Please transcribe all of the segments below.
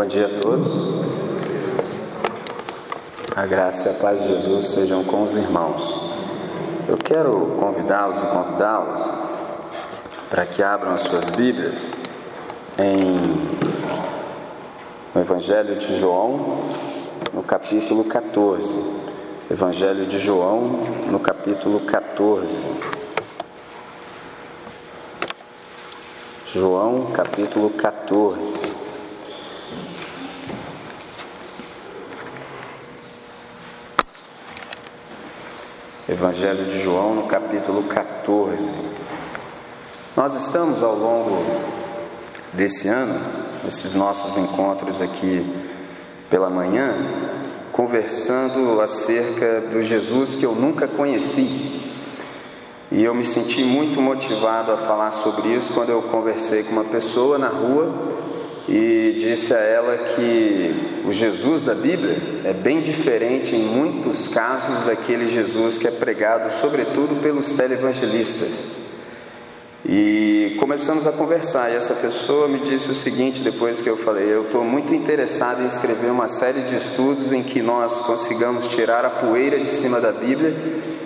Bom dia a todos. A graça e a paz de Jesus sejam com os irmãos. Eu quero convidá-los e convidá-las para que abram as suas Bíblias em no Evangelho de João, no capítulo 14. Evangelho de João, no capítulo 14. João, capítulo 14. Evangelho de João, no capítulo 14. Nós estamos ao longo desse ano, nesses nossos encontros aqui pela manhã, conversando acerca do Jesus que eu nunca conheci. E eu me senti muito motivado a falar sobre isso quando eu conversei com uma pessoa na rua e disse a ela que o Jesus da Bíblia é bem diferente em muitos casos daquele Jesus que é pregado, sobretudo pelos televangelistas. E começamos a conversar, e essa pessoa me disse o seguinte depois que eu falei: Eu estou muito interessado em escrever uma série de estudos em que nós consigamos tirar a poeira de cima da Bíblia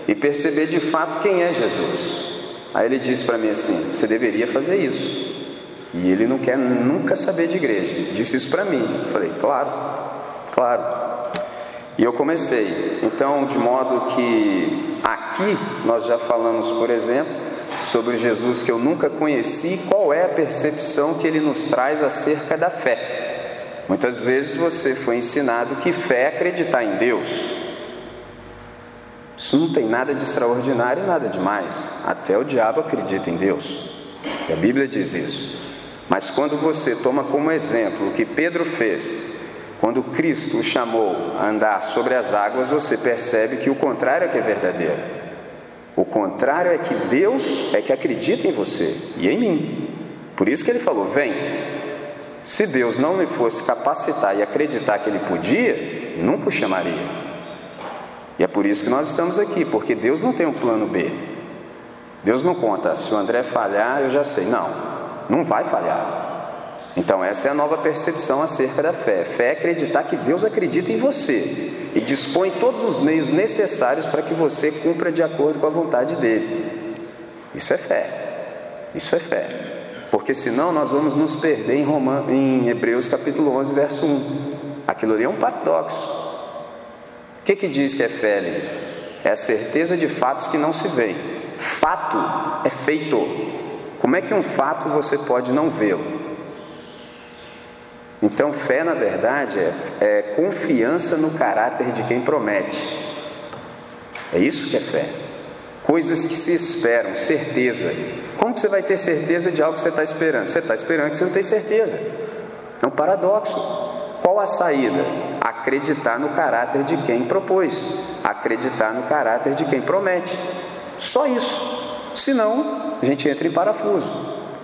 e perceber de fato quem é Jesus. Aí ele disse para mim assim: Você deveria fazer isso. E ele não quer nunca saber de igreja. Disse isso para mim. Falei, claro, claro. E eu comecei. Então, de modo que aqui nós já falamos, por exemplo, sobre Jesus que eu nunca conheci, qual é a percepção que ele nos traz acerca da fé. Muitas vezes você foi ensinado que fé é acreditar em Deus. Isso não tem nada de extraordinário, nada demais. Até o diabo acredita em Deus. E a Bíblia diz isso. Mas quando você toma como exemplo o que Pedro fez, quando Cristo o chamou a andar sobre as águas, você percebe que o contrário é que é verdadeiro. O contrário é que Deus é que acredita em você e em mim. Por isso que ele falou: vem. Se Deus não me fosse capacitar e acreditar que ele podia, nunca o chamaria. E é por isso que nós estamos aqui, porque Deus não tem um plano B. Deus não conta, se o André falhar, eu já sei. Não, não vai falhar. Então, essa é a nova percepção acerca da fé. Fé é acreditar que Deus acredita em você e dispõe todos os meios necessários para que você cumpra de acordo com a vontade dele. Isso é fé. Isso é fé. Porque senão nós vamos nos perder em, Roman... em Hebreus capítulo 11, verso 1. Aquilo ali é um paradoxo. O que, que diz que é fé ali? É a certeza de fatos que não se veem. Fato é feito. Como é que um fato você pode não vê-lo? Então, fé, na verdade, é, é, confiança no caráter de quem promete. É isso que é fé. Coisas que se esperam, certeza. Como você vai ter certeza de algo que você está esperando? Você está esperando que você não tem certeza. É um paradoxo. Qual a saída? Acreditar no caráter de quem propôs, acreditar no caráter de quem promete. Só isso. Senão, a gente entra em parafuso.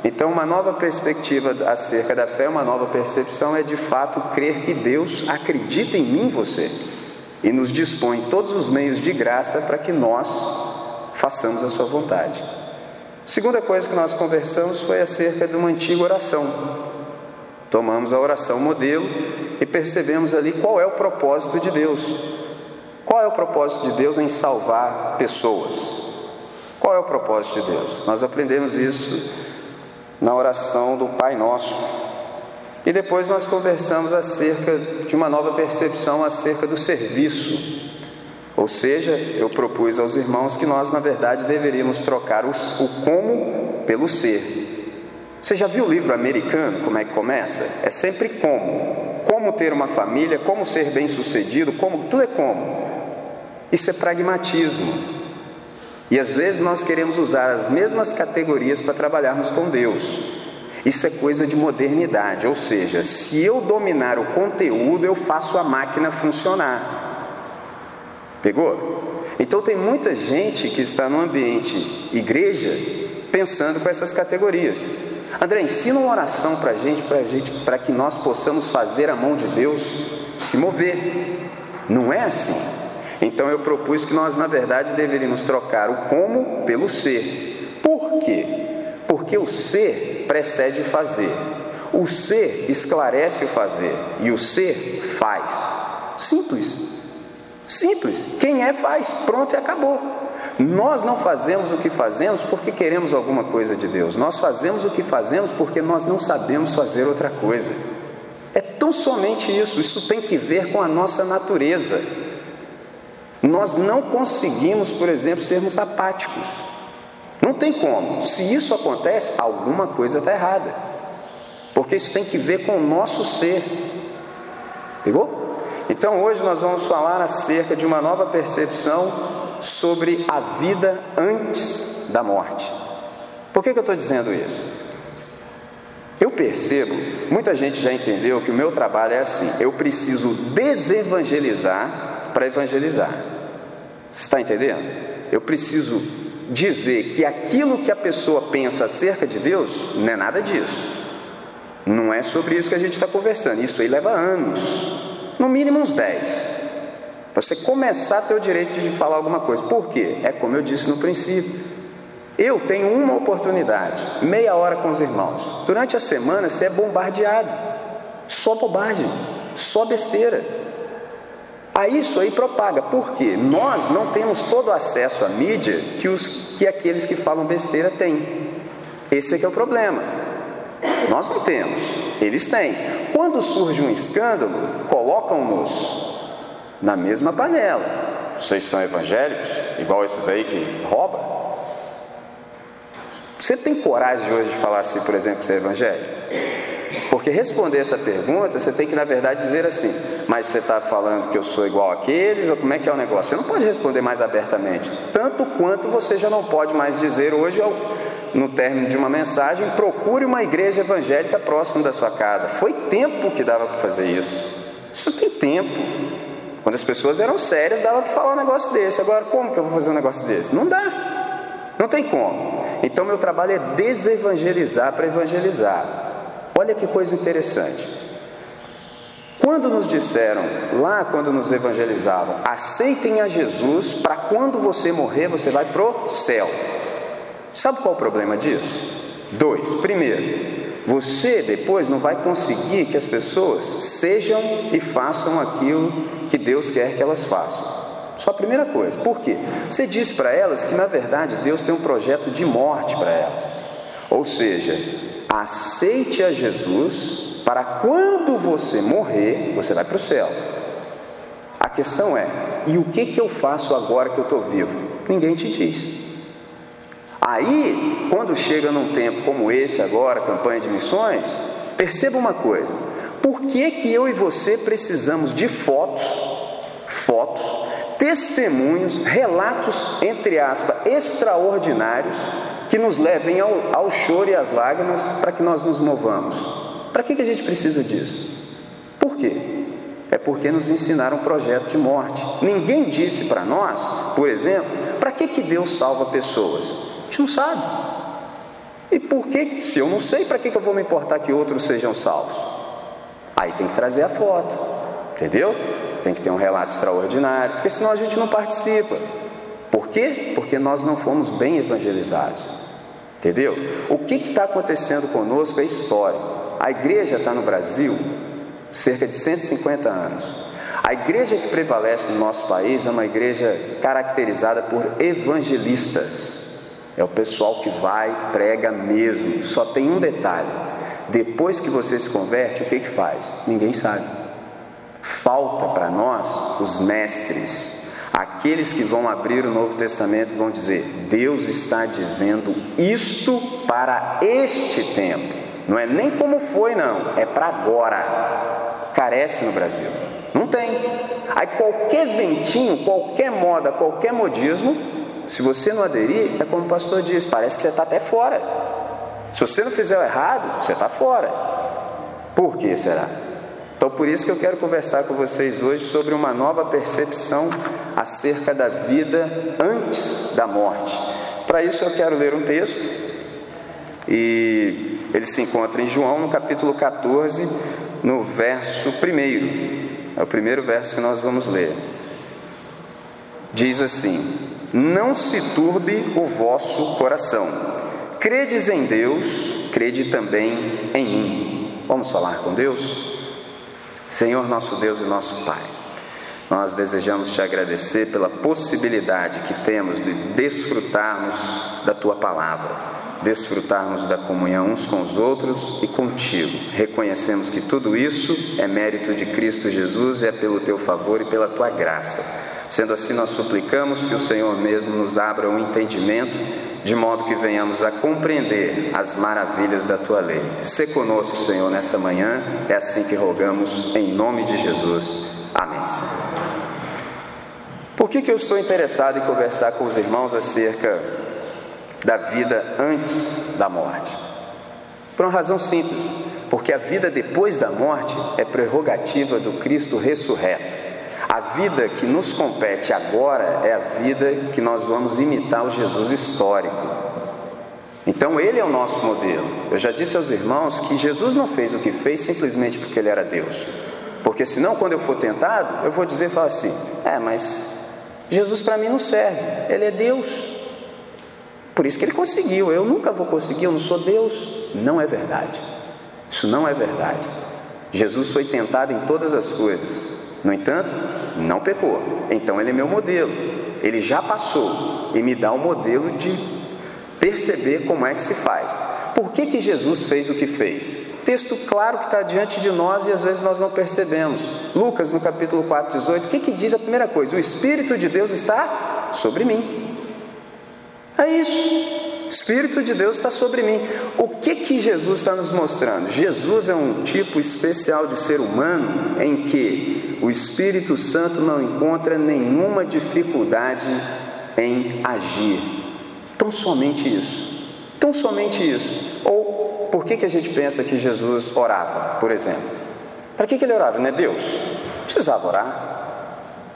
Então, uma nova perspectiva acerca da fé, uma nova percepção é de fato crer que Deus acredita em mim você e nos dispõe todos os meios de graça para que nós façamos a sua vontade. Segunda coisa que nós conversamos foi acerca de uma antiga oração. Tomamos a oração modelo e percebemos ali qual é o propósito de Deus. Qual é o propósito de Deus em salvar pessoas? Qual é o propósito de Deus? Nós aprendemos isso na oração do Pai Nosso. E depois nós conversamos acerca de uma nova percepção acerca do serviço. Ou seja, eu propus aos irmãos que nós, na verdade, deveríamos trocar o, o como pelo ser. Você já viu o livro americano, como é que começa? É sempre como. Como ter uma família, como ser bem sucedido, como, tudo é como. Isso é pragmatismo. E às vezes nós queremos usar as mesmas categorias para trabalharmos com Deus. Isso é coisa de modernidade, ou seja, se eu dominar o conteúdo, eu faço a máquina funcionar. Pegou? Então tem muita gente que está no ambiente igreja pensando com essas categorias. André, ensina uma oração para a gente, para gente, para que nós possamos fazer a mão de Deus se mover. Não é assim. Então eu propus que nós, na verdade, deveríamos trocar o como pelo ser. Por quê? Porque o ser precede o fazer. O ser esclarece o fazer e o ser faz. Simples. Simples. Quem é, faz. Pronto e acabou. Nós não fazemos o que fazemos porque queremos alguma coisa de Deus. Nós fazemos o que fazemos porque nós não sabemos fazer outra coisa. É tão somente isso. Isso tem que ver com a nossa natureza. Nós não conseguimos, por exemplo, sermos apáticos. Não tem como. Se isso acontece, alguma coisa está errada. Porque isso tem que ver com o nosso ser. Pegou? Então hoje nós vamos falar acerca de uma nova percepção sobre a vida antes da morte. Por que, que eu estou dizendo isso? Eu percebo, muita gente já entendeu que o meu trabalho é assim: eu preciso desevangelizar para evangelizar. Está entendendo? Eu preciso dizer que aquilo que a pessoa pensa acerca de Deus não é nada disso. Não é sobre isso que a gente está conversando. Isso aí leva anos, no mínimo uns 10. Para você começar a ter o direito de falar alguma coisa. Por quê? É como eu disse no princípio. Eu tenho uma oportunidade, meia hora com os irmãos. Durante a semana você é bombardeado. Só bobagem, só besteira. Aí isso aí propaga, porque nós não temos todo o acesso à mídia que, os, que aqueles que falam besteira têm. Esse é que é o problema. Nós não temos, eles têm. Quando surge um escândalo, colocam-nos na mesma panela. Vocês são evangélicos, igual esses aí que roubam? Você tem coragem hoje de falar assim, por exemplo, que você é evangélico? Porque responder essa pergunta, você tem que, na verdade, dizer assim: mas você está falando que eu sou igual àqueles, ou como é que é o negócio? Você não pode responder mais abertamente, tanto quanto você já não pode mais dizer hoje, no término de uma mensagem, procure uma igreja evangélica próxima da sua casa. Foi tempo que dava para fazer isso. Isso tem tempo. Quando as pessoas eram sérias, dava para falar um negócio desse. Agora, como que eu vou fazer um negócio desse? Não dá. Não tem como. Então, meu trabalho é desevangelizar para evangelizar. Olha que coisa interessante. Quando nos disseram, lá quando nos evangelizavam, aceitem a Jesus, para quando você morrer, você vai pro céu. Sabe qual o problema disso? Dois. Primeiro, você depois não vai conseguir que as pessoas sejam e façam aquilo que Deus quer que elas façam. Só a primeira coisa. Por quê? Você diz para elas que na verdade Deus tem um projeto de morte para elas. Ou seja, aceite a Jesus para quando você morrer, você vai para o céu. A questão é: e o que, que eu faço agora que eu estou vivo? Ninguém te diz. Aí, quando chega num tempo como esse agora, campanha de missões, perceba uma coisa: por que, que eu e você precisamos de fotos, fotos, testemunhos, relatos, entre aspas, extraordinários que nos levem ao, ao choro e às lágrimas para que nós nos movamos. Para que, que a gente precisa disso? Por quê? É porque nos ensinaram um projeto de morte. Ninguém disse para nós, por exemplo, para que, que Deus salva pessoas? A gente não sabe. E por que, se eu não sei, para que, que eu vou me importar que outros sejam salvos? Aí tem que trazer a foto, entendeu? Tem que ter um relato extraordinário, porque senão a gente não participa. Por quê? Porque nós não fomos bem evangelizados. Entendeu? O que está acontecendo conosco é história. A igreja está no Brasil cerca de 150 anos. A igreja que prevalece no nosso país é uma igreja caracterizada por evangelistas. É o pessoal que vai, prega mesmo. Só tem um detalhe: depois que você se converte, o que, que faz? Ninguém sabe. Falta para nós os mestres, Aqueles que vão abrir o Novo Testamento vão dizer: Deus está dizendo isto para este tempo. Não é nem como foi, não, é para agora. Carece no Brasil. Não tem. Aí qualquer ventinho, qualquer moda, qualquer modismo, se você não aderir, é como o pastor diz: parece que você está até fora. Se você não fizer o errado, você está fora. Por que será? Então, por isso que eu quero conversar com vocês hoje sobre uma nova percepção acerca da vida antes da morte. Para isso, eu quero ler um texto, e ele se encontra em João, no capítulo 14, no verso 1. É o primeiro verso que nós vamos ler. Diz assim: Não se turbe o vosso coração. Credes em Deus, crede também em mim. Vamos falar com Deus? Senhor, nosso Deus e nosso Pai, nós desejamos te agradecer pela possibilidade que temos de desfrutarmos da tua palavra, desfrutarmos da comunhão uns com os outros e contigo. Reconhecemos que tudo isso é mérito de Cristo Jesus e é pelo teu favor e pela tua graça. Sendo assim, nós suplicamos que o Senhor mesmo nos abra o um entendimento, de modo que venhamos a compreender as maravilhas da tua lei. Se conosco, Senhor, nessa manhã, é assim que rogamos, em nome de Jesus. Amém, Senhor. Por que, que eu estou interessado em conversar com os irmãos acerca da vida antes da morte? Por uma razão simples, porque a vida depois da morte é prerrogativa do Cristo ressurreto. A vida que nos compete agora é a vida que nós vamos imitar o Jesus histórico. Então ele é o nosso modelo. Eu já disse aos irmãos que Jesus não fez o que fez simplesmente porque ele era Deus. Porque senão quando eu for tentado, eu vou dizer falar assim: "É, mas Jesus para mim não serve. Ele é Deus. Por isso que ele conseguiu. Eu nunca vou conseguir, eu não sou Deus." Não é verdade. Isso não é verdade. Jesus foi tentado em todas as coisas, no entanto, não pecou. Então ele é meu modelo. Ele já passou e me dá o um modelo de perceber como é que se faz. Por que, que Jesus fez o que fez? Texto claro que está diante de nós e às vezes nós não percebemos. Lucas, no capítulo 4, 18, o que, que diz a primeira coisa? O Espírito de Deus está sobre mim. É isso. Espírito de Deus está sobre mim. O que que Jesus está nos mostrando? Jesus é um tipo especial de ser humano em que o Espírito Santo não encontra nenhuma dificuldade em agir. Tão somente isso. Tão somente isso. Ou por que, que a gente pensa que Jesus orava, por exemplo? Para que, que ele orava? Não é Deus? Precisava orar.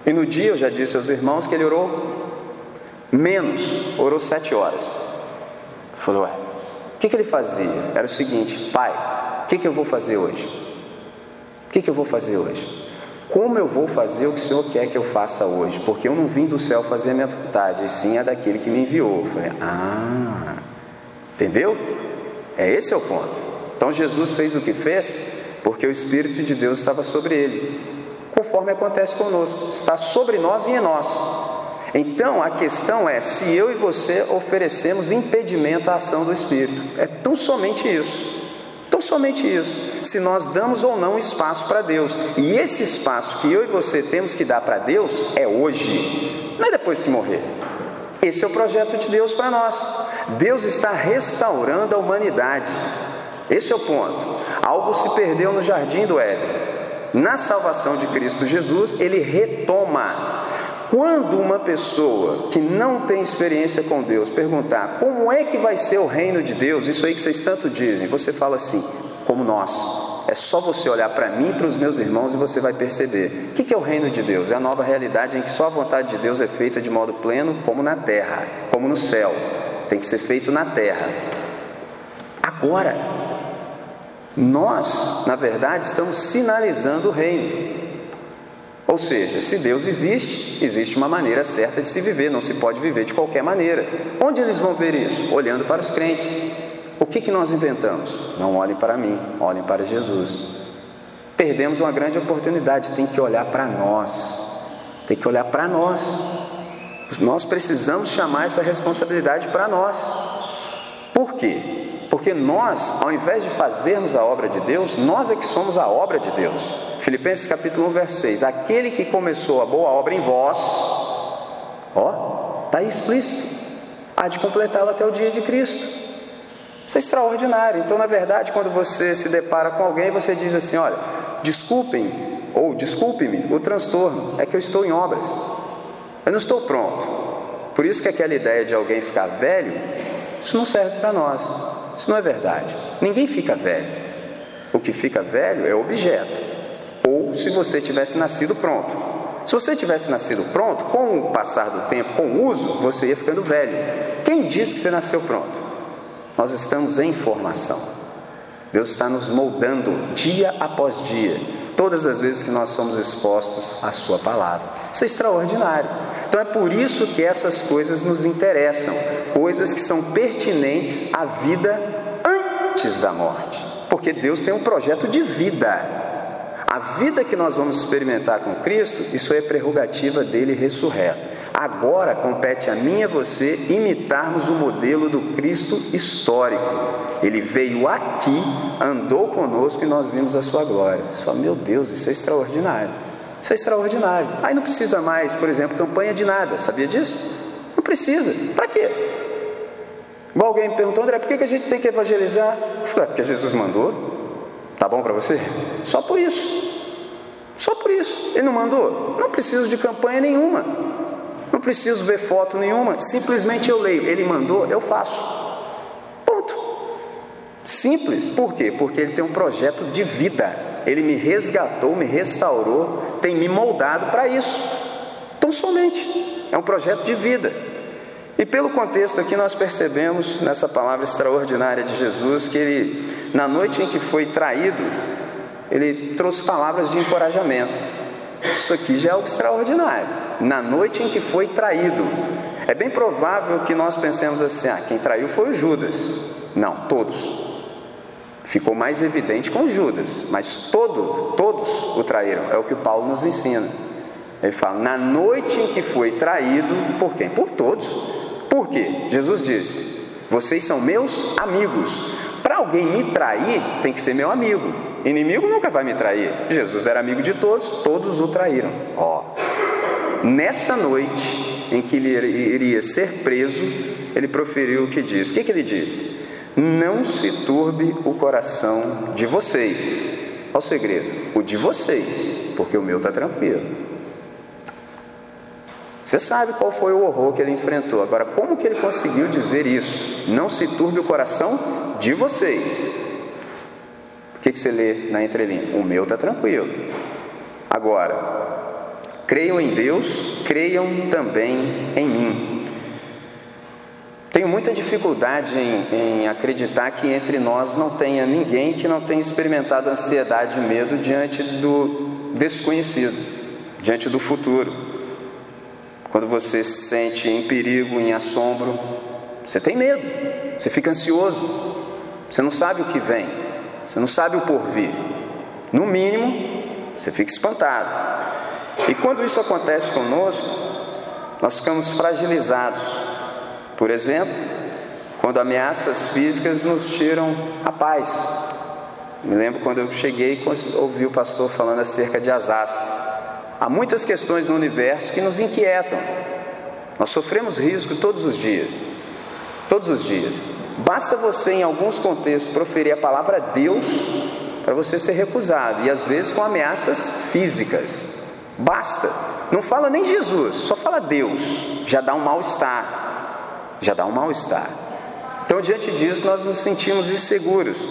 E no dia eu já disse aos irmãos que ele orou menos, orou sete horas. Falou, ué, o que, que ele fazia? Era o seguinte, pai, o que, que eu vou fazer hoje? O que, que eu vou fazer hoje? Como eu vou fazer o que o Senhor quer que eu faça hoje? Porque eu não vim do céu fazer a minha vontade, e sim a daquele que me enviou. Eu falei, ah, entendeu? É esse é o ponto. Então Jesus fez o que fez porque o Espírito de Deus estava sobre ele, conforme acontece conosco, está sobre nós e em nós. Então a questão é se eu e você oferecemos impedimento à ação do Espírito. É tão somente isso. Tão somente isso. Se nós damos ou não espaço para Deus. E esse espaço que eu e você temos que dar para Deus é hoje, não é depois que morrer. Esse é o projeto de Deus para nós. Deus está restaurando a humanidade. Esse é o ponto. Algo se perdeu no jardim do Éden. Na salvação de Cristo Jesus, ele retoma quando uma pessoa que não tem experiência com Deus perguntar como é que vai ser o reino de Deus, isso aí que vocês tanto dizem, você fala assim, como nós. É só você olhar para mim e para os meus irmãos e você vai perceber. O que é o reino de Deus? É a nova realidade em que só a vontade de Deus é feita de modo pleno, como na terra, como no céu. Tem que ser feito na terra. Agora, nós, na verdade, estamos sinalizando o reino. Ou seja, se Deus existe, existe uma maneira certa de se viver, não se pode viver de qualquer maneira. Onde eles vão ver isso? Olhando para os crentes. O que, que nós inventamos? Não olhem para mim, olhem para Jesus. Perdemos uma grande oportunidade, tem que olhar para nós. Tem que olhar para nós. Nós precisamos chamar essa responsabilidade para nós. Por quê? Porque nós, ao invés de fazermos a obra de Deus, nós é que somos a obra de Deus. Filipenses capítulo 1, verso 6. Aquele que começou a boa obra em vós, ó, está explícito, há de completá-la até o dia de Cristo. Isso é extraordinário. Então, na verdade, quando você se depara com alguém, você diz assim: olha, desculpem, ou desculpe-me o transtorno, é que eu estou em obras, eu não estou pronto. Por isso que aquela ideia de alguém ficar velho, isso não serve para nós. Isso não é verdade. Ninguém fica velho. O que fica velho é o objeto. Ou se você tivesse nascido pronto. Se você tivesse nascido pronto, com o passar do tempo, com o uso, você ia ficando velho. Quem diz que você nasceu pronto? Nós estamos em formação. Deus está nos moldando dia após dia, todas as vezes que nós somos expostos à Sua palavra. Isso é extraordinário. Então é por isso que essas coisas nos interessam, coisas que são pertinentes à vida antes da morte. porque Deus tem um projeto de vida. A vida que nós vamos experimentar com Cristo, isso é prerrogativa dele ressurreto. Agora compete a mim e a você imitarmos o modelo do Cristo histórico. Ele veio aqui, andou conosco e nós vimos a sua glória. Você fala, meu Deus, isso é extraordinário. Isso é extraordinário. Aí não precisa mais, por exemplo, campanha de nada. Sabia disso? Não precisa. Para quê? Igual alguém me perguntou, André, por que a gente tem que evangelizar? Eu falei, é porque Jesus mandou. Tá bom para você? Só por isso. Só por isso. Ele não mandou? Não preciso de campanha nenhuma. Não preciso ver foto nenhuma. Simplesmente eu leio. Ele mandou, eu faço. Ponto. Simples. Por quê? Porque ele tem um projeto de vida. Ele me resgatou, me restaurou, tem me moldado para isso. Então, somente. É um projeto de vida. E pelo contexto aqui, nós percebemos nessa palavra extraordinária de Jesus que ele, na noite em que foi traído, ele trouxe palavras de encorajamento. Isso aqui já é algo extraordinário. Na noite em que foi traído, é bem provável que nós pensemos assim: ah, quem traiu foi o Judas. Não, todos. Ficou mais evidente com Judas, mas todo, todos o traíram. É o que Paulo nos ensina. Ele fala: na noite em que foi traído, por quem? Por todos. Por quê? Jesus disse: vocês são meus amigos. Para alguém me trair, tem que ser meu amigo. Inimigo nunca vai me trair. Jesus era amigo de todos, todos o traíram. Ó, nessa noite em que ele iria ser preso, ele proferiu o que diz. O que, que ele disse? Não se turbe o coração de vocês. Olha o segredo: o de vocês, porque o meu está tranquilo. Você sabe qual foi o horror que ele enfrentou. Agora, como que ele conseguiu dizer isso? Não se turbe o coração de vocês que, que você lê na entrelinha? O meu está tranquilo. Agora, creiam em Deus, creiam também em mim. Tenho muita dificuldade em, em, acreditar que entre nós não tenha ninguém que não tenha experimentado ansiedade e medo diante do desconhecido, diante do futuro. Quando você se sente em perigo, em assombro, você tem medo, você fica ansioso, você não sabe o que vem. Você não sabe o porvir. No mínimo, você fica espantado. E quando isso acontece conosco, nós ficamos fragilizados. Por exemplo, quando ameaças físicas nos tiram a paz. Me lembro quando eu cheguei e ouvi o pastor falando acerca de Asaf. Há muitas questões no universo que nos inquietam. Nós sofremos risco todos os dias. Todos os dias. Basta você, em alguns contextos, proferir a palavra Deus para você ser recusado, e às vezes com ameaças físicas. Basta. Não fala nem Jesus, só fala Deus. Já dá um mal-estar. Já dá um mal-estar. Então, diante disso, nós nos sentimos inseguros.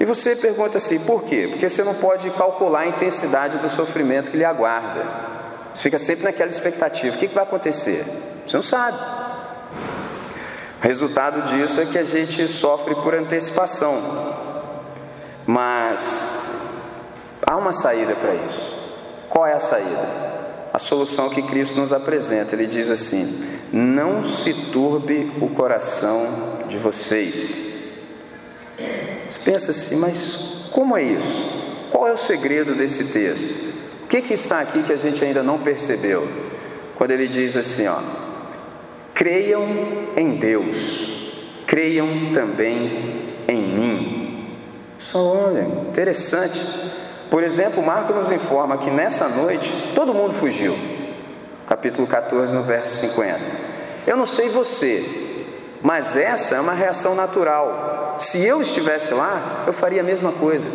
E você pergunta assim: por quê? Porque você não pode calcular a intensidade do sofrimento que lhe aguarda. Você fica sempre naquela expectativa: o que vai acontecer? Você não sabe. Resultado disso é que a gente sofre por antecipação. Mas há uma saída para isso. Qual é a saída? A solução que Cristo nos apresenta. Ele diz assim: Não se turbe o coração de vocês. Você pensa assim, mas como é isso? Qual é o segredo desse texto? O que, que está aqui que a gente ainda não percebeu? Quando ele diz assim, ó, Creiam em Deus, creiam também em mim. Só olha, interessante. Por exemplo, Marco nos informa que nessa noite todo mundo fugiu. Capítulo 14, no verso 50. Eu não sei você, mas essa é uma reação natural. Se eu estivesse lá, eu faria a mesma coisa.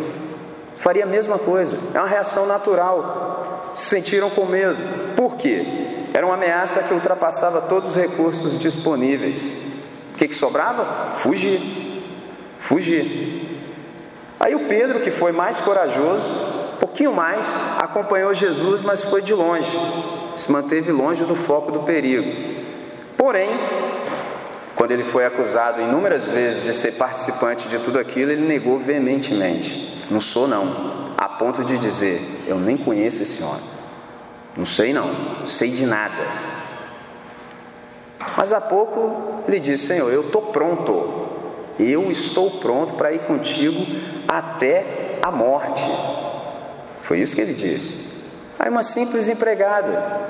Faria a mesma coisa. É uma reação natural. Se sentiram com medo. Por quê? Era uma ameaça que ultrapassava todos os recursos disponíveis. O que, que sobrava? Fugir. Fugir. Aí o Pedro, que foi mais corajoso, um pouquinho mais, acompanhou Jesus, mas foi de longe. Se manteve longe do foco do perigo. Porém, quando ele foi acusado inúmeras vezes de ser participante de tudo aquilo, ele negou veementemente: Não sou, não. A ponto de dizer: Eu nem conheço esse homem. Não sei não, sei de nada. Mas há pouco ele disse: Senhor, eu estou pronto. Eu estou pronto para ir contigo até a morte. Foi isso que ele disse. Aí uma simples empregada.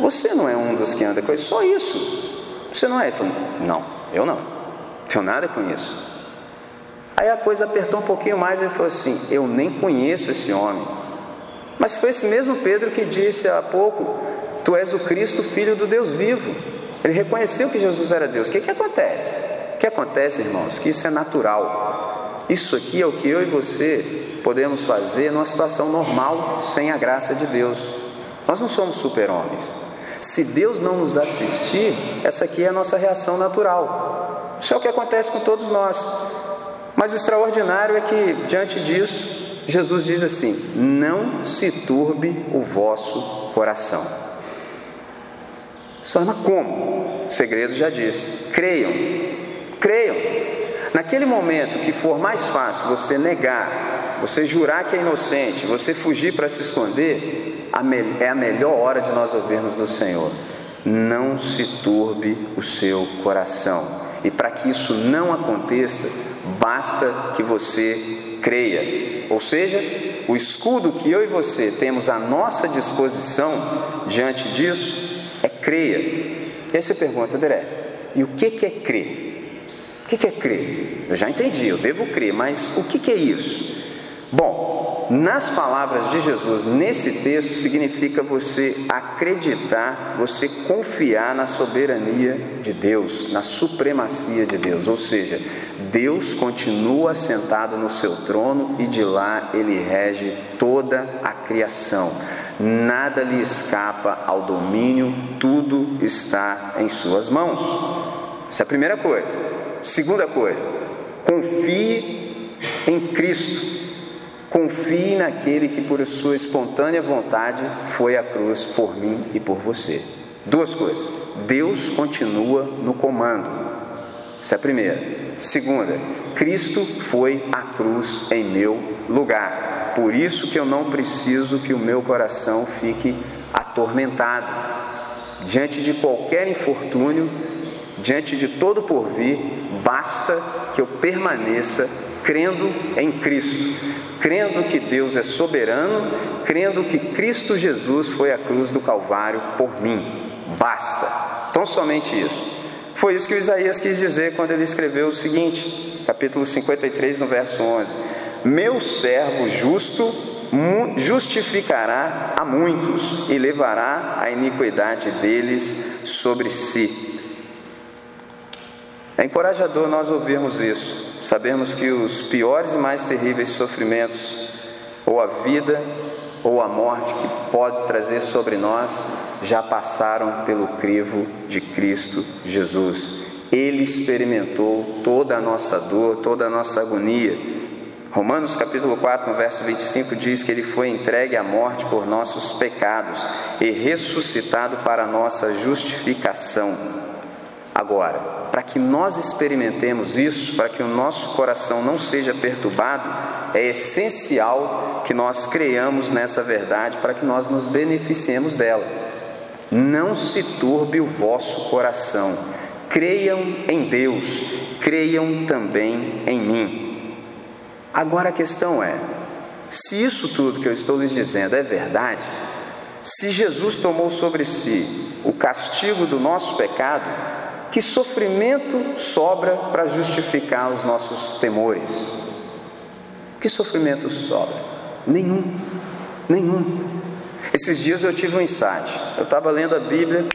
Você não é um dos que anda com ele, só isso. Você não é? Ele falou, não, eu não. Tenho nada com isso. Aí a coisa apertou um pouquinho mais ele falou assim: Eu nem conheço esse homem. Mas foi esse mesmo Pedro que disse há pouco: Tu és o Cristo, filho do Deus vivo. Ele reconheceu que Jesus era Deus. O que, que acontece? O que acontece, irmãos? Que isso é natural. Isso aqui é o que eu e você podemos fazer numa situação normal, sem a graça de Deus. Nós não somos super-homens. Se Deus não nos assistir, essa aqui é a nossa reação natural. Isso é o que acontece com todos nós. Mas o extraordinário é que, diante disso, Jesus diz assim: Não se turbe o vosso coração. Só, mas como? O segredo já disse: creiam, creiam. Naquele momento que for mais fácil você negar, você jurar que é inocente, você fugir para se esconder, é a melhor hora de nós ouvirmos do Senhor. Não se turbe o seu coração. E para que isso não aconteça, basta que você creia. Ou seja, o escudo que eu e você temos à nossa disposição diante disso é creia. E aí você pergunta, André, e o que é crer? O que é crer? Eu já entendi, eu devo crer, mas o que é isso? Bom, nas palavras de Jesus, nesse texto, significa você acreditar, você confiar na soberania de Deus, na supremacia de Deus. Ou seja, Deus continua sentado no seu trono e de lá ele rege toda a criação nada lhe escapa ao domínio, tudo está em suas mãos. Essa é a primeira coisa. Segunda coisa, confie em Cristo. Confie naquele que, por sua espontânea vontade, foi à cruz por mim e por você. Duas coisas. Deus continua no comando. Essa é a primeira. Segunda, Cristo foi à cruz em meu lugar por isso que eu não preciso que o meu coração fique atormentado. Diante de qualquer infortúnio, diante de todo porvir, basta que eu permaneça crendo em Cristo, crendo que Deus é soberano, crendo que Cristo Jesus foi à cruz do Calvário por mim. Basta. Então, somente isso. Foi isso que Isaías quis dizer quando ele escreveu o seguinte, capítulo 53, no verso 11: meu servo justo justificará a muitos e levará a iniquidade deles sobre si. É encorajador nós ouvirmos isso, sabermos que os piores e mais terríveis sofrimentos, ou a vida ou a morte que pode trazer sobre nós, já passaram pelo crivo de Cristo Jesus. Ele experimentou toda a nossa dor, toda a nossa agonia Romanos capítulo 4, no verso 25 diz que ele foi entregue à morte por nossos pecados e ressuscitado para nossa justificação. Agora, para que nós experimentemos isso, para que o nosso coração não seja perturbado, é essencial que nós creiamos nessa verdade para que nós nos beneficiemos dela. Não se turbe o vosso coração. Creiam em Deus, creiam também em mim. Agora a questão é: se isso tudo que eu estou lhes dizendo é verdade, se Jesus tomou sobre si o castigo do nosso pecado, que sofrimento sobra para justificar os nossos temores? Que sofrimento sobra? Nenhum, nenhum. Esses dias eu tive um insight. Eu estava lendo a Bíblia,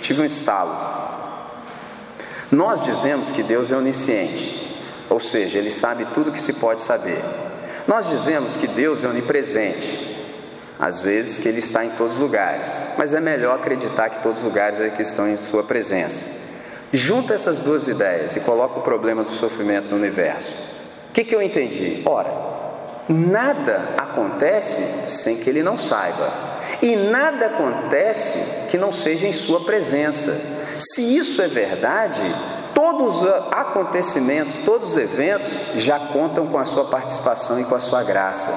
tive um estalo. Nós dizemos que Deus é onisciente, ou seja, ele sabe tudo que se pode saber. Nós dizemos que Deus é onipresente, às vezes que ele está em todos os lugares, mas é melhor acreditar que todos os lugares é que estão em sua presença. Junta essas duas ideias e coloca o problema do sofrimento no universo. O que, que eu entendi? Ora, nada acontece sem que ele não saiba, e nada acontece que não seja em sua presença. Se isso é verdade, todos os acontecimentos, todos os eventos já contam com a sua participação e com a sua graça.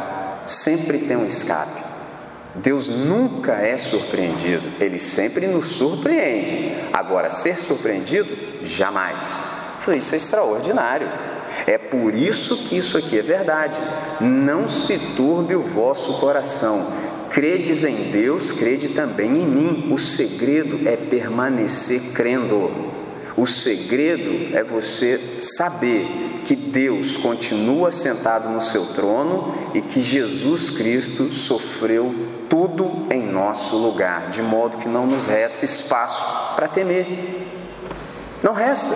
Sempre tem um escape. Deus nunca é surpreendido, ele sempre nos surpreende. Agora, ser surpreendido, jamais. falei, isso é extraordinário. É por isso que isso aqui é verdade. Não se turbe o vosso coração. Credes em Deus, crede também em mim. O segredo é permanecer crendo. O segredo é você saber que Deus continua sentado no seu trono e que Jesus Cristo sofreu tudo em nosso lugar, de modo que não nos resta espaço para temer. Não resta.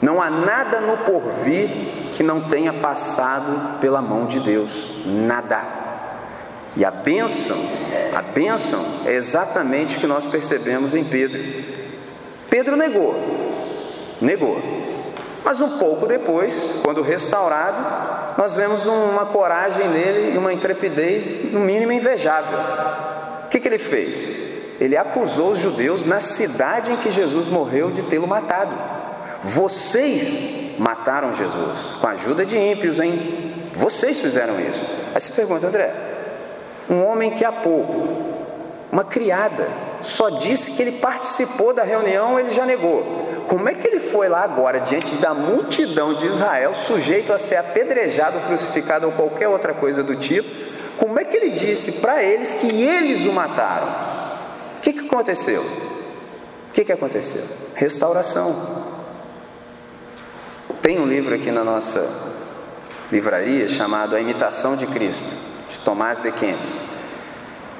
Não há nada no porvir que não tenha passado pela mão de Deus. Nada. E a bênção, a bênção é exatamente o que nós percebemos em Pedro. Pedro negou, negou. Mas um pouco depois, quando restaurado, nós vemos uma coragem nele e uma intrepidez, no mínimo, invejável. O que, que ele fez? Ele acusou os judeus na cidade em que Jesus morreu de tê-lo matado. Vocês mataram Jesus com a ajuda de ímpios, hein? Vocês fizeram isso. Aí você pergunta, André, um homem que há pouco, uma criada, só disse que ele participou da reunião, ele já negou. Como é que ele foi lá agora, diante da multidão de Israel, sujeito a ser apedrejado, crucificado ou qualquer outra coisa do tipo? Como é que ele disse para eles que eles o mataram? O que, que aconteceu? O que, que aconteceu? Restauração. Tem um livro aqui na nossa livraria chamado A Imitação de Cristo, de Tomás de Kempis.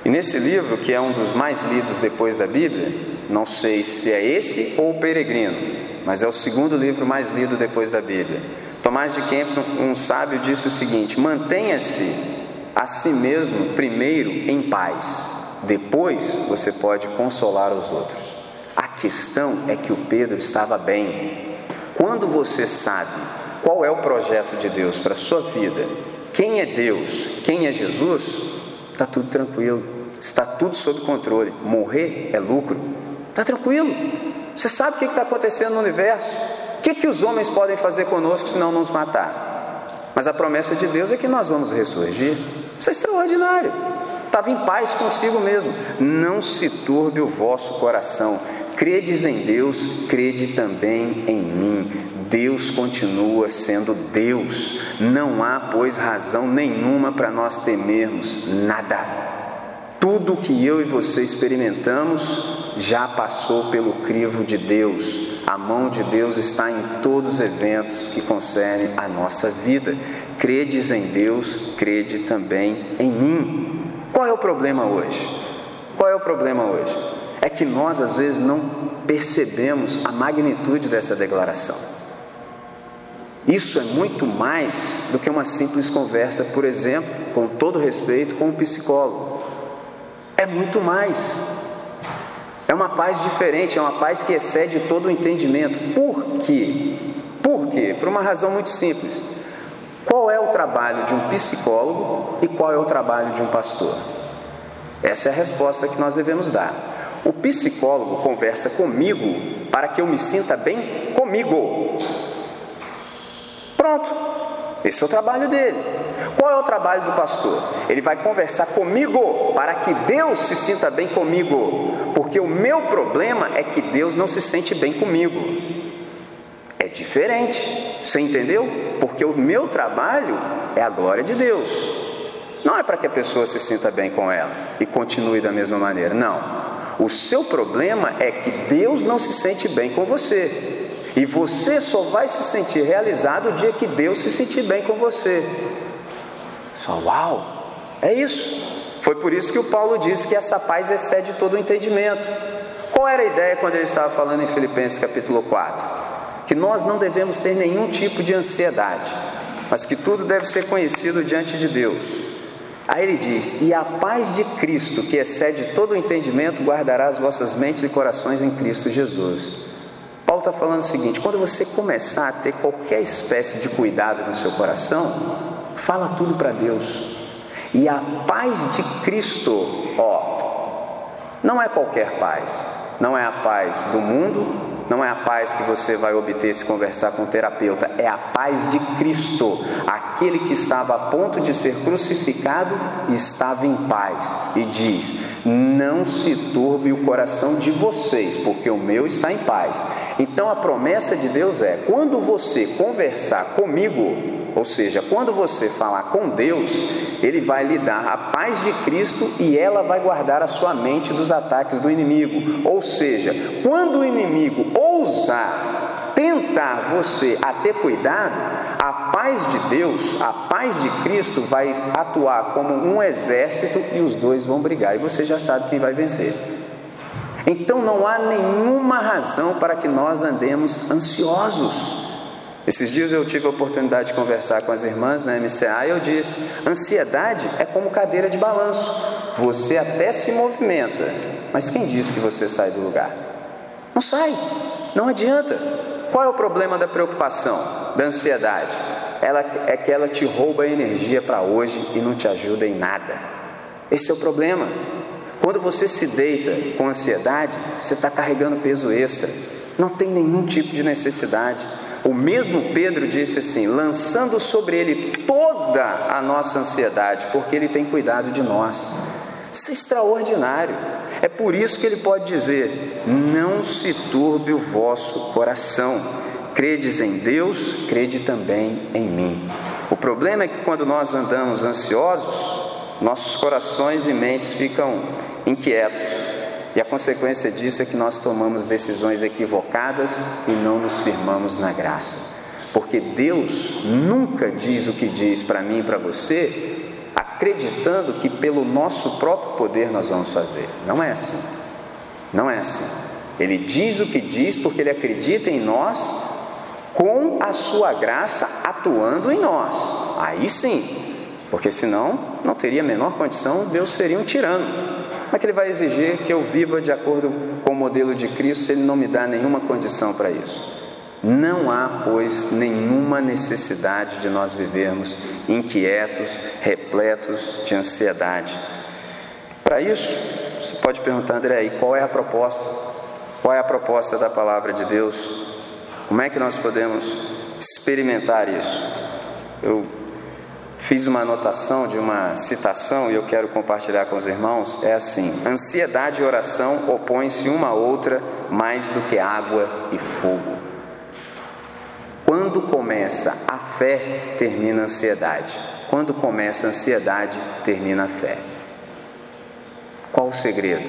E nesse livro, que é um dos mais lidos depois da Bíblia, não sei se é esse ou o Peregrino, mas é o segundo livro mais lido depois da Bíblia. Tomás de Kempis, um sábio, disse o seguinte: mantenha-se a si mesmo primeiro em paz, depois você pode consolar os outros. A questão é que o Pedro estava bem, quando você sabe qual é o projeto de Deus para a sua vida, quem é Deus, quem é Jesus, está tudo tranquilo, está tudo sob controle. Morrer é lucro, está tranquilo. Você sabe o que está acontecendo no universo. O que, que os homens podem fazer conosco se não nos matar? Mas a promessa de Deus é que nós vamos ressurgir. Isso é extraordinário. Estava em paz consigo mesmo. Não se turbe o vosso coração. Credes em Deus, crede também em mim. Deus continua sendo Deus. Não há, pois, razão nenhuma para nós temermos nada. Tudo que eu e você experimentamos já passou pelo crivo de Deus. A mão de Deus está em todos os eventos que concernem a nossa vida. Credes em Deus, crede também em mim. Qual é o problema hoje? Qual é o problema hoje? é que nós às vezes não percebemos a magnitude dessa declaração. Isso é muito mais do que uma simples conversa, por exemplo, com todo respeito, com um psicólogo. É muito mais. É uma paz diferente, é uma paz que excede todo o entendimento. Por quê? Por quê? Por uma razão muito simples. Qual é o trabalho de um psicólogo e qual é o trabalho de um pastor? Essa é a resposta que nós devemos dar. O psicólogo conversa comigo para que eu me sinta bem comigo. Esse é o trabalho dele. Qual é o trabalho do pastor? Ele vai conversar comigo para que Deus se sinta bem comigo. Porque o meu problema é que Deus não se sente bem comigo. É diferente. Você entendeu? Porque o meu trabalho é a glória de Deus. Não é para que a pessoa se sinta bem com ela e continue da mesma maneira. Não. O seu problema é que Deus não se sente bem com você. E você só vai se sentir realizado o dia que Deus se sentir bem com você. Só, uau, é isso. Foi por isso que o Paulo disse que essa paz excede todo o entendimento. Qual era a ideia quando ele estava falando em Filipenses capítulo 4? Que nós não devemos ter nenhum tipo de ansiedade, mas que tudo deve ser conhecido diante de Deus. Aí ele diz: E a paz de Cristo, que excede todo o entendimento, guardará as vossas mentes e corações em Cristo Jesus. Paulo está falando o seguinte: quando você começar a ter qualquer espécie de cuidado no seu coração, fala tudo para Deus. E a paz de Cristo, ó, não é qualquer paz, não é a paz do mundo, não é a paz que você vai obter se conversar com o terapeuta, é a paz de Cristo, aquele que estava a ponto de ser crucificado estava em paz, e diz: Não se turbe o coração de vocês, porque o meu está em paz. Então a promessa de Deus é: quando você conversar comigo, ou seja, quando você falar com Deus, Ele vai lhe dar a paz de Cristo e ela vai guardar a sua mente dos ataques do inimigo. Ou seja, quando o inimigo ousar tentar você a ter cuidado, a paz de Deus, a paz de Cristo vai atuar como um exército e os dois vão brigar. E você já sabe quem vai vencer. Então não há nenhuma razão para que nós andemos ansiosos. Esses dias eu tive a oportunidade de conversar com as irmãs na MCA e eu disse: ansiedade é como cadeira de balanço. Você até se movimenta, mas quem diz que você sai do lugar? Não sai, não adianta. Qual é o problema da preocupação, da ansiedade? Ela é que ela te rouba energia para hoje e não te ajuda em nada. Esse é o problema. Quando você se deita com ansiedade, você está carregando peso extra. Não tem nenhum tipo de necessidade. O mesmo Pedro disse assim: lançando sobre ele toda a nossa ansiedade, porque ele tem cuidado de nós. Isso é extraordinário. É por isso que ele pode dizer: não se turbe o vosso coração. Credes em Deus, crede também em mim. O problema é que quando nós andamos ansiosos, nossos corações e mentes ficam inquietos e a consequência disso é que nós tomamos decisões equivocadas e não nos firmamos na graça. Porque Deus nunca diz o que diz para mim e para você, acreditando que pelo nosso próprio poder nós vamos fazer. Não é assim. Não é assim. Ele diz o que diz porque ele acredita em nós com a sua graça atuando em nós. Aí sim. Porque senão não teria a menor condição, Deus seria um tirano. Como é que ele vai exigir que eu viva de acordo com o modelo de Cristo se ele não me dá nenhuma condição para isso? Não há, pois, nenhuma necessidade de nós vivermos inquietos, repletos de ansiedade. Para isso, você pode perguntar, André, e qual é a proposta? Qual é a proposta da palavra de Deus? Como é que nós podemos experimentar isso? Eu fiz uma anotação de uma citação e eu quero compartilhar com os irmãos. É assim: ansiedade e oração opõem-se uma a outra mais do que água e fogo. Quando começa a fé, termina a ansiedade. Quando começa a ansiedade, termina a fé. Qual o segredo?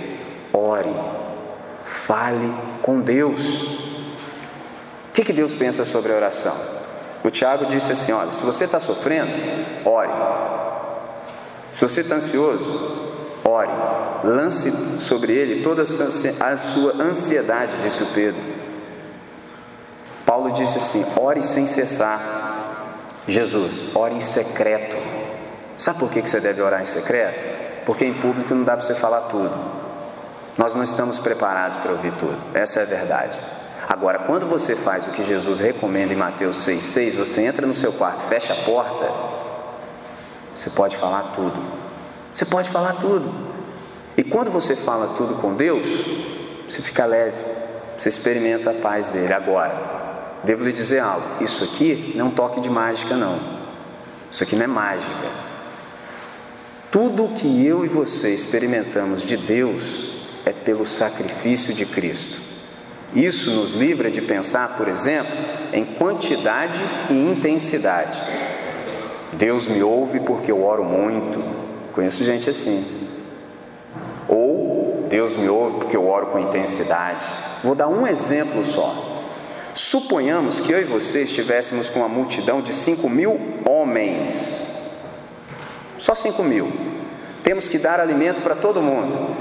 Ore, fale com Deus. O que, que Deus pensa sobre a oração? O Tiago disse assim: olha, se você está sofrendo, ore. Se você está ansioso, ore. Lance sobre ele toda a sua ansiedade, disse o Pedro. Paulo disse assim: ore sem cessar. Jesus, ore em secreto. Sabe por que você deve orar em secreto? Porque em público não dá para você falar tudo. Nós não estamos preparados para ouvir tudo. Essa é a verdade. Agora, quando você faz o que Jesus recomenda em Mateus 6,6, você entra no seu quarto, fecha a porta, você pode falar tudo. Você pode falar tudo. E quando você fala tudo com Deus, você fica leve, você experimenta a paz dele. Agora, devo lhe dizer algo: isso aqui não é um toque de mágica, não. Isso aqui não é mágica. Tudo que eu e você experimentamos de Deus é pelo sacrifício de Cristo. Isso nos livra de pensar, por exemplo, em quantidade e intensidade. Deus me ouve porque eu oro muito. Conheço gente assim. Ou Deus me ouve porque eu oro com intensidade. Vou dar um exemplo só. Suponhamos que eu e você estivéssemos com uma multidão de 5 mil homens. Só 5 mil. Temos que dar alimento para todo mundo.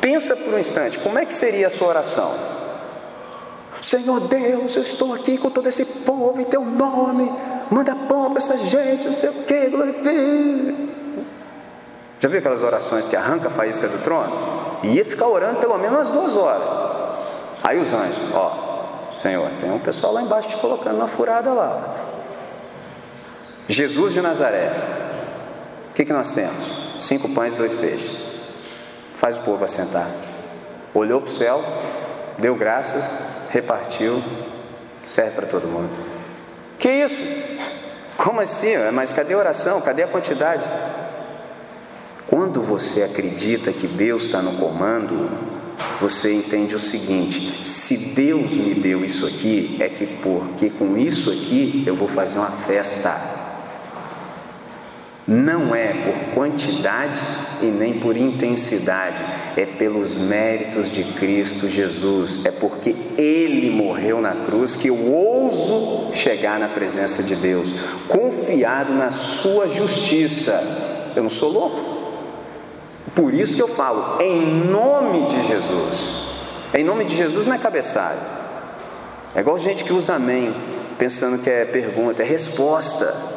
Pensa por um instante, como é que seria a sua oração? Senhor Deus, eu estou aqui com todo esse povo em teu nome. Manda pão para essa gente, não sei o que, glorifica. Já viu aquelas orações que arranca a faísca do trono? E ia ficar orando pelo menos umas duas horas. Aí os anjos, ó, Senhor, tem um pessoal lá embaixo te colocando na furada lá. Jesus de Nazaré, o que, que nós temos? Cinco pães e dois peixes. Faz o povo assentar. Olhou para o céu, deu graças, repartiu, serve para todo mundo. Que isso? Como assim? Mas cadê a oração? Cadê a quantidade? Quando você acredita que Deus está no comando, você entende o seguinte: se Deus me deu isso aqui, é que porque com isso aqui eu vou fazer uma festa. Não é por quantidade e nem por intensidade, é pelos méritos de Cristo Jesus, é porque Ele morreu na cruz que eu ouso chegar na presença de Deus, confiado na Sua justiça. Eu não sou louco. Por isso que eu falo, em nome de Jesus. Em nome de Jesus não é cabeçalho. É igual gente que usa amém, pensando que é pergunta, é resposta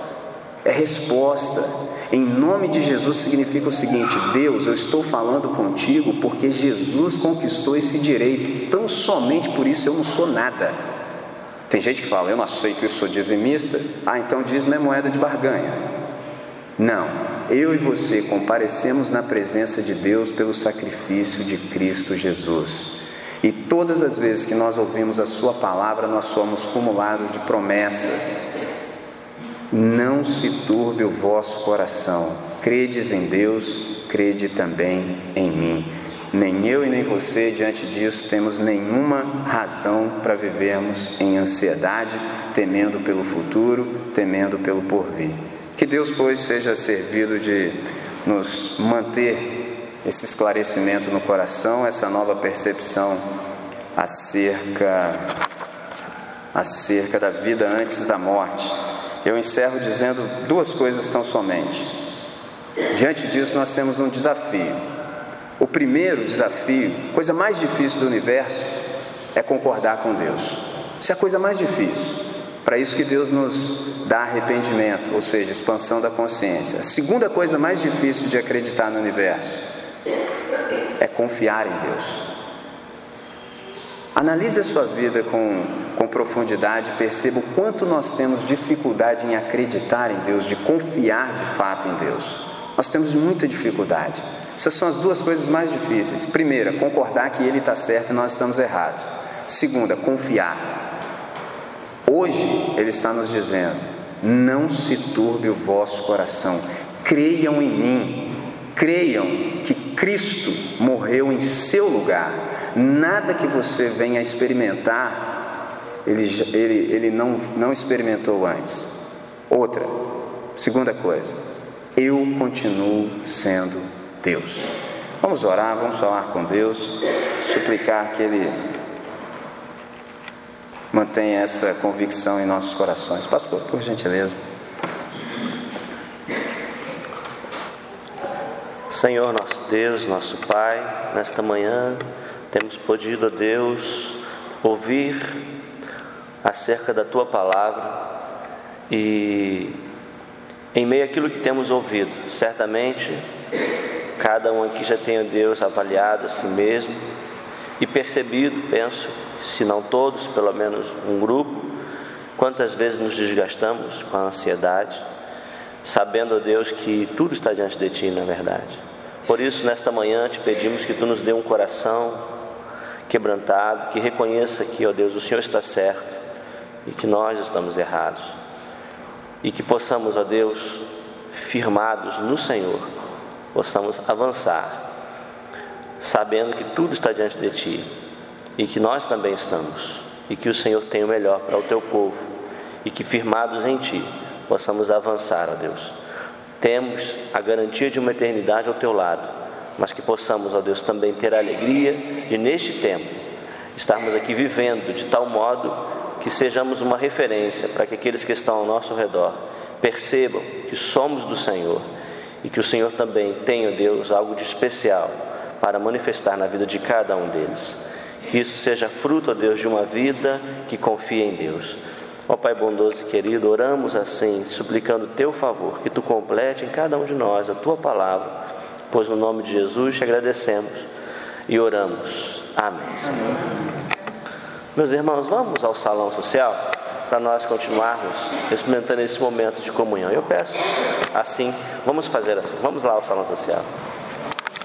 é resposta. Em nome de Jesus significa o seguinte: Deus, eu estou falando contigo porque Jesus conquistou esse direito, tão somente por isso eu não sou nada. Tem gente que fala, eu não aceito isso, sou dizimista. Ah, então dízimo é moeda de barganha. Não, eu e você comparecemos na presença de Deus pelo sacrifício de Cristo Jesus. E todas as vezes que nós ouvimos a Sua palavra, nós somos cumulados de promessas, não se turbe o vosso coração. Credes em Deus, crede também em mim. Nem eu e nem você, diante disso, temos nenhuma razão para vivermos em ansiedade, temendo pelo futuro, temendo pelo porvir. Que Deus, pois, seja servido de nos manter esse esclarecimento no coração, essa nova percepção acerca, acerca da vida antes da morte eu encerro dizendo duas coisas tão somente. Diante disso, nós temos um desafio. O primeiro desafio, coisa mais difícil do universo, é concordar com Deus. Isso é a coisa mais difícil. Para isso que Deus nos dá arrependimento, ou seja, expansão da consciência. A segunda coisa mais difícil de acreditar no universo é confiar em Deus. Analise a sua vida com, com profundidade, perceba o quanto nós temos dificuldade em acreditar em Deus, de confiar de fato em Deus. Nós temos muita dificuldade. Essas são as duas coisas mais difíceis. Primeira, concordar que Ele está certo e nós estamos errados. Segunda, confiar. Hoje Ele está nos dizendo: não se turbe o vosso coração, creiam em mim, creiam que Cristo morreu em seu lugar Nada que você venha experimentar, ele, ele, ele não, não experimentou antes. Outra, segunda coisa, eu continuo sendo Deus. Vamos orar, vamos falar com Deus, suplicar que Ele mantenha essa convicção em nossos corações. Pastor, por gentileza. Senhor, nosso Deus, nosso Pai, nesta manhã temos podido, Deus, ouvir acerca da tua palavra e em meio àquilo que temos ouvido, certamente cada um aqui já tem, Deus, avaliado a si mesmo e percebido, penso, se não todos, pelo menos um grupo, quantas vezes nos desgastamos com a ansiedade, sabendo, Deus, que tudo está diante de Ti, na verdade. Por isso, nesta manhã, te pedimos que Tu nos dê um coração quebrantado, que reconheça que, ó Deus, o Senhor está certo e que nós estamos errados. E que possamos, ó Deus, firmados no Senhor, possamos avançar, sabendo que tudo está diante de Ti e que nós também estamos, e que o Senhor tem o melhor para o Teu povo, e que firmados em Ti possamos avançar, ó Deus. Temos a garantia de uma eternidade ao Teu lado mas que possamos, ó Deus, também ter a alegria de, neste tempo, estarmos aqui vivendo de tal modo que sejamos uma referência para que aqueles que estão ao nosso redor percebam que somos do Senhor e que o Senhor também ó Deus, algo de especial para manifestar na vida de cada um deles. Que isso seja fruto, ó Deus, de uma vida que confia em Deus. Ó Pai bondoso e querido, oramos assim, suplicando teu favor, que tu complete em cada um de nós a tua palavra pois no nome de Jesus te agradecemos e oramos. Amém. Amém. Meus irmãos, vamos ao salão social para nós continuarmos experimentando esse momento de comunhão. Eu peço assim, vamos fazer assim, vamos lá ao salão social.